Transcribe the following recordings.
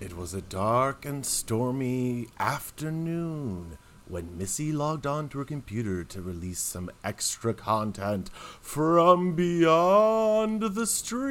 It was a dark and stormy afternoon when Missy logged on to her computer to release some extra content from beyond the stream.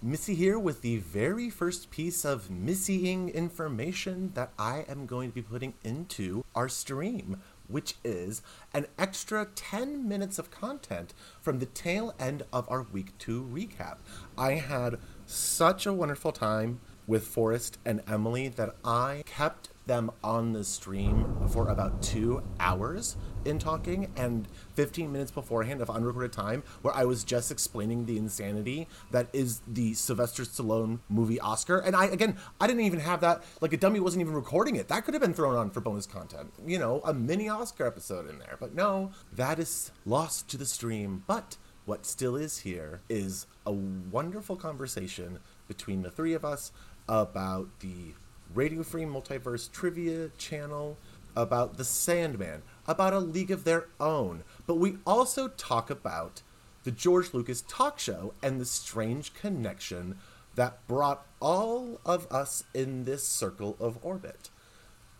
Missy here with the very first piece of Missying information that I am going to be putting into our stream, which is an extra 10 minutes of content from the tail end of our week two recap. I had such a wonderful time with Forrest and Emily that I kept them on the stream for about two hours in talking and 15 minutes beforehand of unrecorded time where I was just explaining the insanity that is the Sylvester Stallone movie Oscar. And I, again, I didn't even have that, like a dummy wasn't even recording it. That could have been thrown on for bonus content, you know, a mini Oscar episode in there. But no, that is lost to the stream. But what still is here is a wonderful conversation between the three of us about the Radio Free Multiverse Trivia channel, about The Sandman, about A League of Their Own. But we also talk about the George Lucas talk show and the strange connection that brought all of us in this circle of orbit.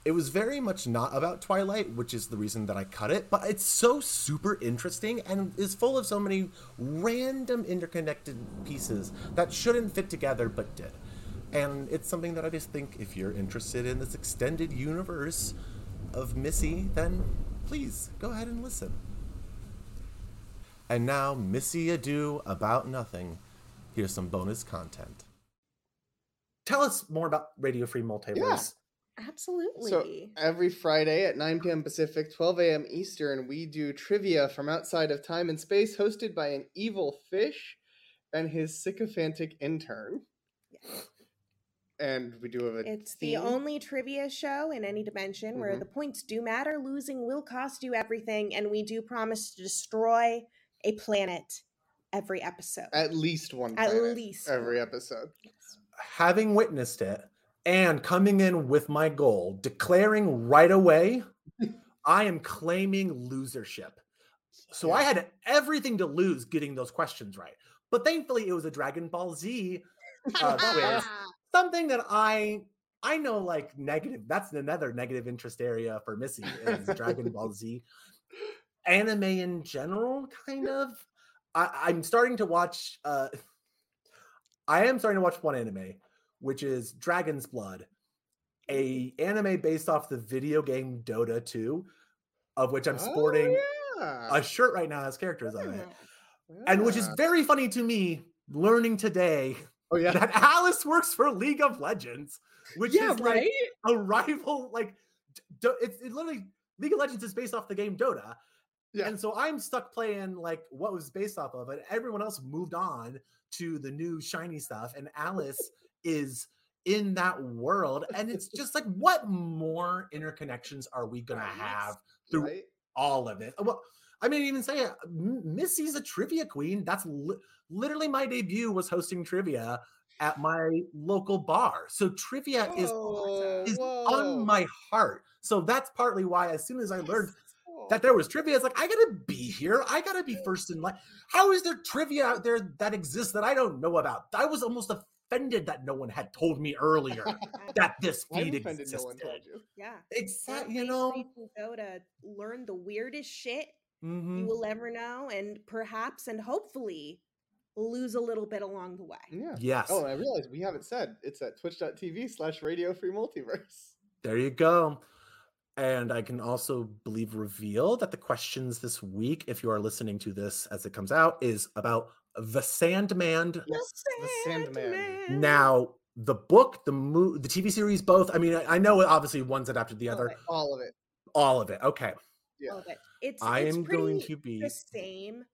It was very much not about Twilight, which is the reason that I cut it, but it's so super interesting and is full of so many random interconnected pieces that shouldn't fit together but did. And it's something that I just think if you're interested in this extended universe of Missy, then please go ahead and listen. And now, Missy Ado About Nothing. Here's some bonus content. Tell us more about Radio Free Multiverse. Absolutely. So every Friday at 9 p.m. Pacific, 12 a.m. Eastern, we do trivia from outside of time and space, hosted by an evil fish and his sycophantic intern. And we do have a it's the only trivia show in any dimension where Mhm. the points do matter. Losing will cost you everything, and we do promise to destroy a planet every episode. at least one At planet least every one. episode. Having witnessed it and coming in with my goal, declaring right away, I am claiming losership. So I had everything to lose getting those questions right. But thankfully, it was a Dragon Ball Z uh, quiz. Something that I I know like negative. That's another negative interest area for Missy is Dragon Ball Z. Anime in general, kind of. I, I'm starting to watch. Uh, I am starting to watch one anime, which is Dragon's Blood, a anime based off the video game Dota 2, of which I'm sporting Oh, yeah. a shirt right now as characters on it, Hmm. and which is very funny to me. Learning today oh yeah, that Alice works for League of Legends, which yeah, is like right. a rival. Like, D- it's it literally League of Legends is based off the game Dota, Yeah. and so I'm stuck playing like what was based off of it. Everyone else moved on to the new shiny stuff, and Alice is in that world, and it's just like, what more interconnections are we gonna have through right? all of it. Well, I mean, even say uh, it. Missy's a trivia queen. That's li- literally my debut was hosting trivia at my local bar. So trivia is Whoa, is whoa. on my heart. So that's partly why, as soon as I learned that there was trivia, it's like I gotta be here. I gotta be first in line. How is there trivia out there that exists that I don't know about? I was almost offended that no one had told me earlier that this I'm feed existed. no one told you. Yeah. Exactly, you know, go to learn the weirdest shit Mhm. you will ever know, and perhaps and hopefully lose a little bit along the way. Yeah. Yes. Oh, I realize we haven't said it's at twitch.tv slash radio free multiverse. There you go. And I can also believe reveal that the questions this week, if you are listening to this as it comes out, is about the Sandman. Yes, the Sandman. Now, the book, the mo- the TV series, both. I mean, I, I know obviously one's adapted the other. right. All of it. All of it. Okay. Yeah. It. It's I it's am going to be. the same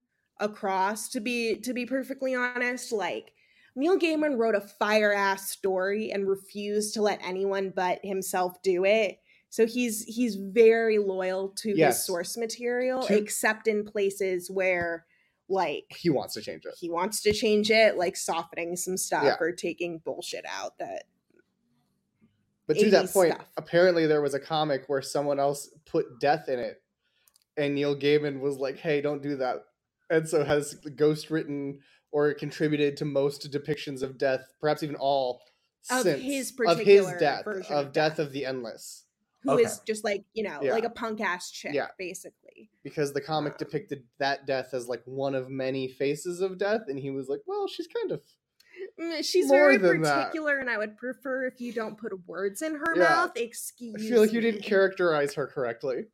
across to be to be perfectly honest like Neil Gaiman wrote a fire ass story and refused to let anyone but himself do it. So he's he's very loyal to Yes. his source material, To- except in places where like He wants to change it. he wants to change it, like softening some stuff Yeah. or taking bullshit out that But to that point, stuff. apparently there was a comic where someone else put death in it, and Neil Gaiman was like, "Hey, don't do that," and so has ghost written or contributed to most depictions of death, perhaps even all Of since his of his particular death version of of death death. of the endless Who is Okay. just like you know Yeah. like a punk ass chick, Yeah. basically. because the comic depicted that death as like one of many faces of death and he was like well she's kind of Mm, She's More very than that. particular, and I would prefer if you don't put words in her Yeah. mouth. Excuse. i feel like you didn't characterize her correctly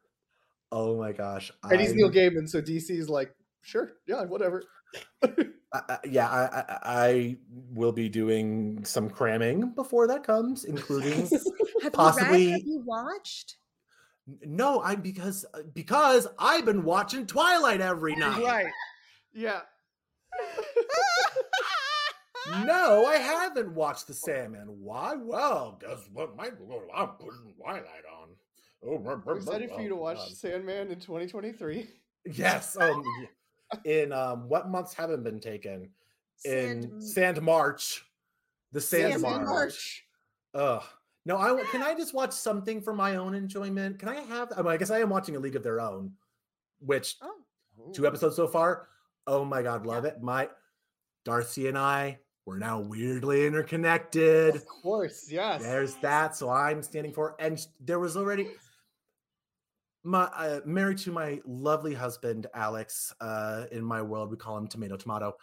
Oh my gosh. and he's I'm- neil gaiman so dc's like sure yeah whatever I- I- yeah, I, I, I will be doing some cramming before that comes, including Have possibly- you read? Have you watched? no, I'm because uh, because I've been watching Twilight every night. right yeah No, I haven't watched The Sandman. Why? Well, guess what? My I'm putting Twilight on. Oh, we're excited for you to watch God. sandman in 2023 Yes. Um, in um, what months haven't been taken? In Sand- Sand March, the Sand, Sand March. March. Ugh. No, I can I just watch something for my own enjoyment? Can I have? I, mean, I guess I am watching A League of Their Own, which two episodes so far. Oh my god, love it. My D'Arcy and I we're now weirdly interconnected. of course yes There's that. So I'm standing for, and there was already my uh, married to my lovely husband Alex. Uh, in my world, we call him Tomato Tomato,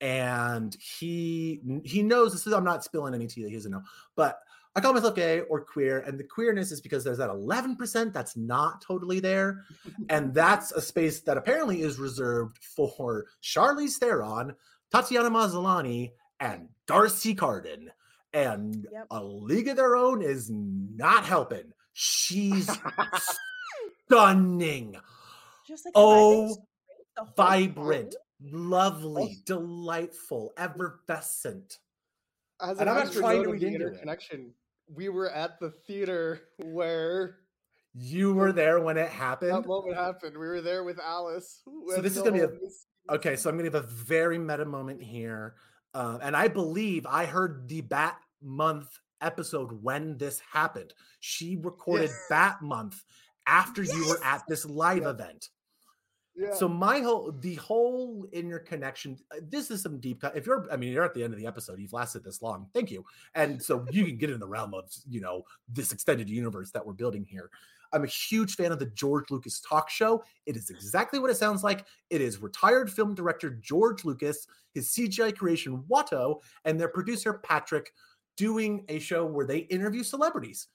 and he he knows this is. I'm not spilling any tea that he doesn't know, but I call myself gay or queer, and the queerness is because there's that 11% that's not totally there, and that's a space that apparently is reserved for Charlize Theron, Tatiana Maslany, and D'Arcy Carden. And Yep. a league of their own is not helping. She's stunning, just like Oh, vibrant, time. lovely, delightful, effervescent. As And an I'm not trying to of read the into it. we were at the theater where You were there when it happened. that moment happened. We were there with Alice. So this is gonna be a- Okay, so I'm gonna give a very meta moment here, um, and I believe I heard the Bat Month episode when this happened. She recorded Yes. Bat Month after you were at this live Yep. event. yeah. So my whole the whole interconnection. uh, This is some deep cut. If you're, I mean, you're at the end of the episode. You've lasted this long. Thank you. And so you can get in the realm of you know this extended universe that we're building here. I'm a huge fan of the George Lucas talk show. It is exactly what it sounds like. It is retired film director George Lucas, his CGI creation Watto, and their producer Patrick doing a show where they interview celebrities.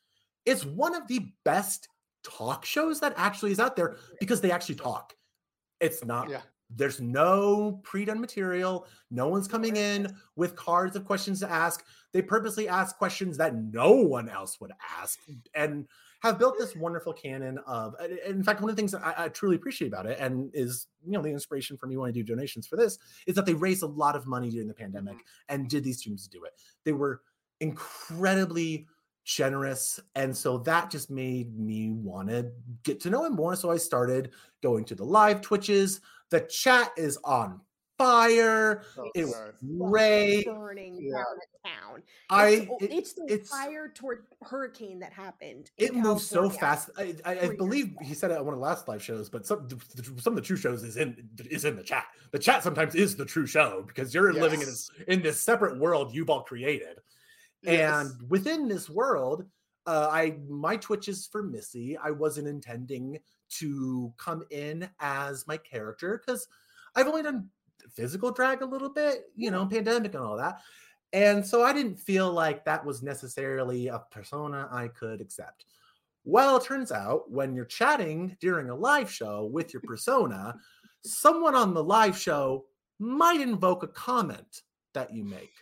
It's one of the best talk shows that actually is out there because they actually talk. It's not yeah. there's no pre-done material. No one's coming in with cards of questions to ask. They purposely ask questions that no one else would ask and have built this wonderful canon of in fact one of the things that I, I truly appreciate about it and is you know the inspiration for me when I do donations for this is that they raised a lot of money during the pandemic mm-hmm. and did these streams to do it. They were incredibly generous and so that just made me want to get to know him more so i started going to the live twitches. The chat is on fire. Oh, it was great. Burning Yeah. down the town. i It's, it, it's the it's- fire toward hurricane that happened. in it moves so fast. I, I, I believe he said it at one of the last live shows but some the, the- some of the true shows is in is in the chat. The chat sometimes is the true show because you're living in this in this separate world you've all created Yes. and within this world uh, i my twitch is for missy. I wasn't intending to come in as my character because i've only done physical drag a little bit you know pandemic and all that. And so i didn't feel like that was necessarily a persona i could accept. Well it turns out when you're chatting during a live show with your persona someone on the live show might invoke a comment that you make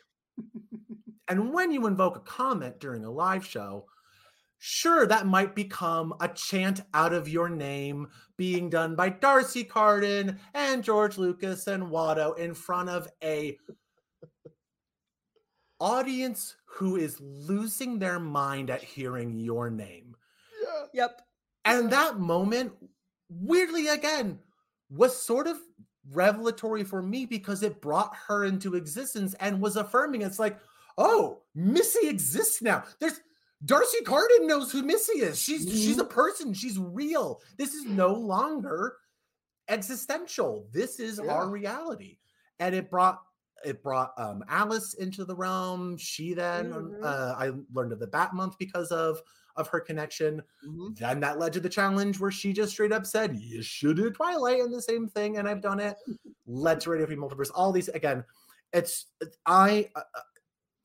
and when you invoke a comment during a live show, sure, that might become a chant out of your name being done by D'Arcy Carden and George Lucas and Watto in front of a audience who is losing their mind at hearing your name. yeah. Yep. And that moment, weirdly again, was sort of revelatory for me because it brought her into existence and was affirming. It's like, oh, Missy exists now. There's D'Arcy Carden knows who Missy is. She's she's a person. She's real. This is no longer existential. This is our reality. And it brought it brought um, Alice into the realm. She then Mhm. uh, I learned of the Bat Month because of of her connection. Mhm. Then that led to the challenge where she just straight up said, "You should do Twilight," and the same thing, and I've done it. led to Radio Free Multiverse. All these again, it's I uh,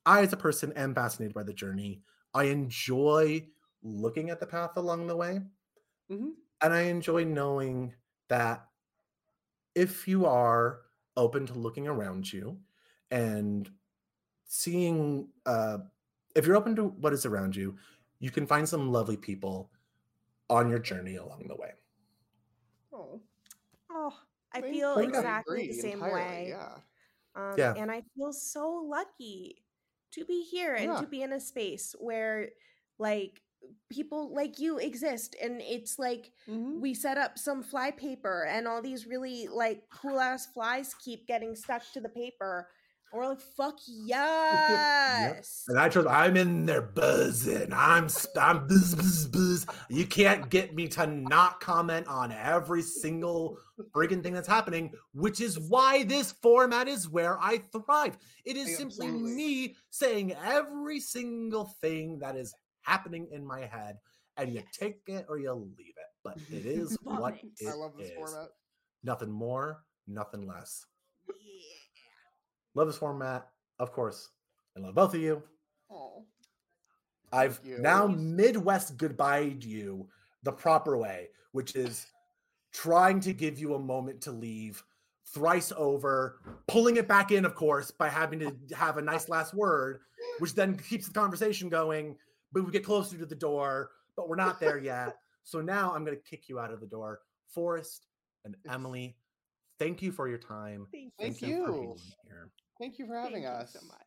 I as a person am fascinated by the journey. I enjoy looking at the path along the way, Mhm. and I enjoy knowing that if you are open to looking around you and seeing uh if you're open to what is around you you can find some lovely people on your journey along the way Oh, Oh, I think- feel exactly the same entirely, way. Yeah. Um, Yeah. And I feel so lucky to be here and Yeah. to be in a space where, like, people like you exist. And it's like Mhm. we set up some fly paper, and all these really, like, cool ass flies keep getting stuck to the paper. And we're like, fuck yes. and i trust i'm in there buzzing i'm sp- i'm buzz buzz buzz you can't get me to not comment on every single friggin' thing that's happening which is why this format is where i thrive it is simply Absolutely. me saying every single thing that is happening in my head and you Yes. take it or you leave it but it is what it. it I love this is. format. nothing more nothing less Yeah. Love this format of course i love both of you Oh. I've you. now Midwest goodbye you the proper way, which is trying to give you a moment to leave thrice over, pulling it back in, of course, by having to have a nice last word, which then keeps the conversation going. But we get closer to the door, but we're not there yet. So now I'm going to kick you out of the door. Forrest and Emily, thank you for your time. Thank you. Thank for being you. Thank you for Thank having you us. so much.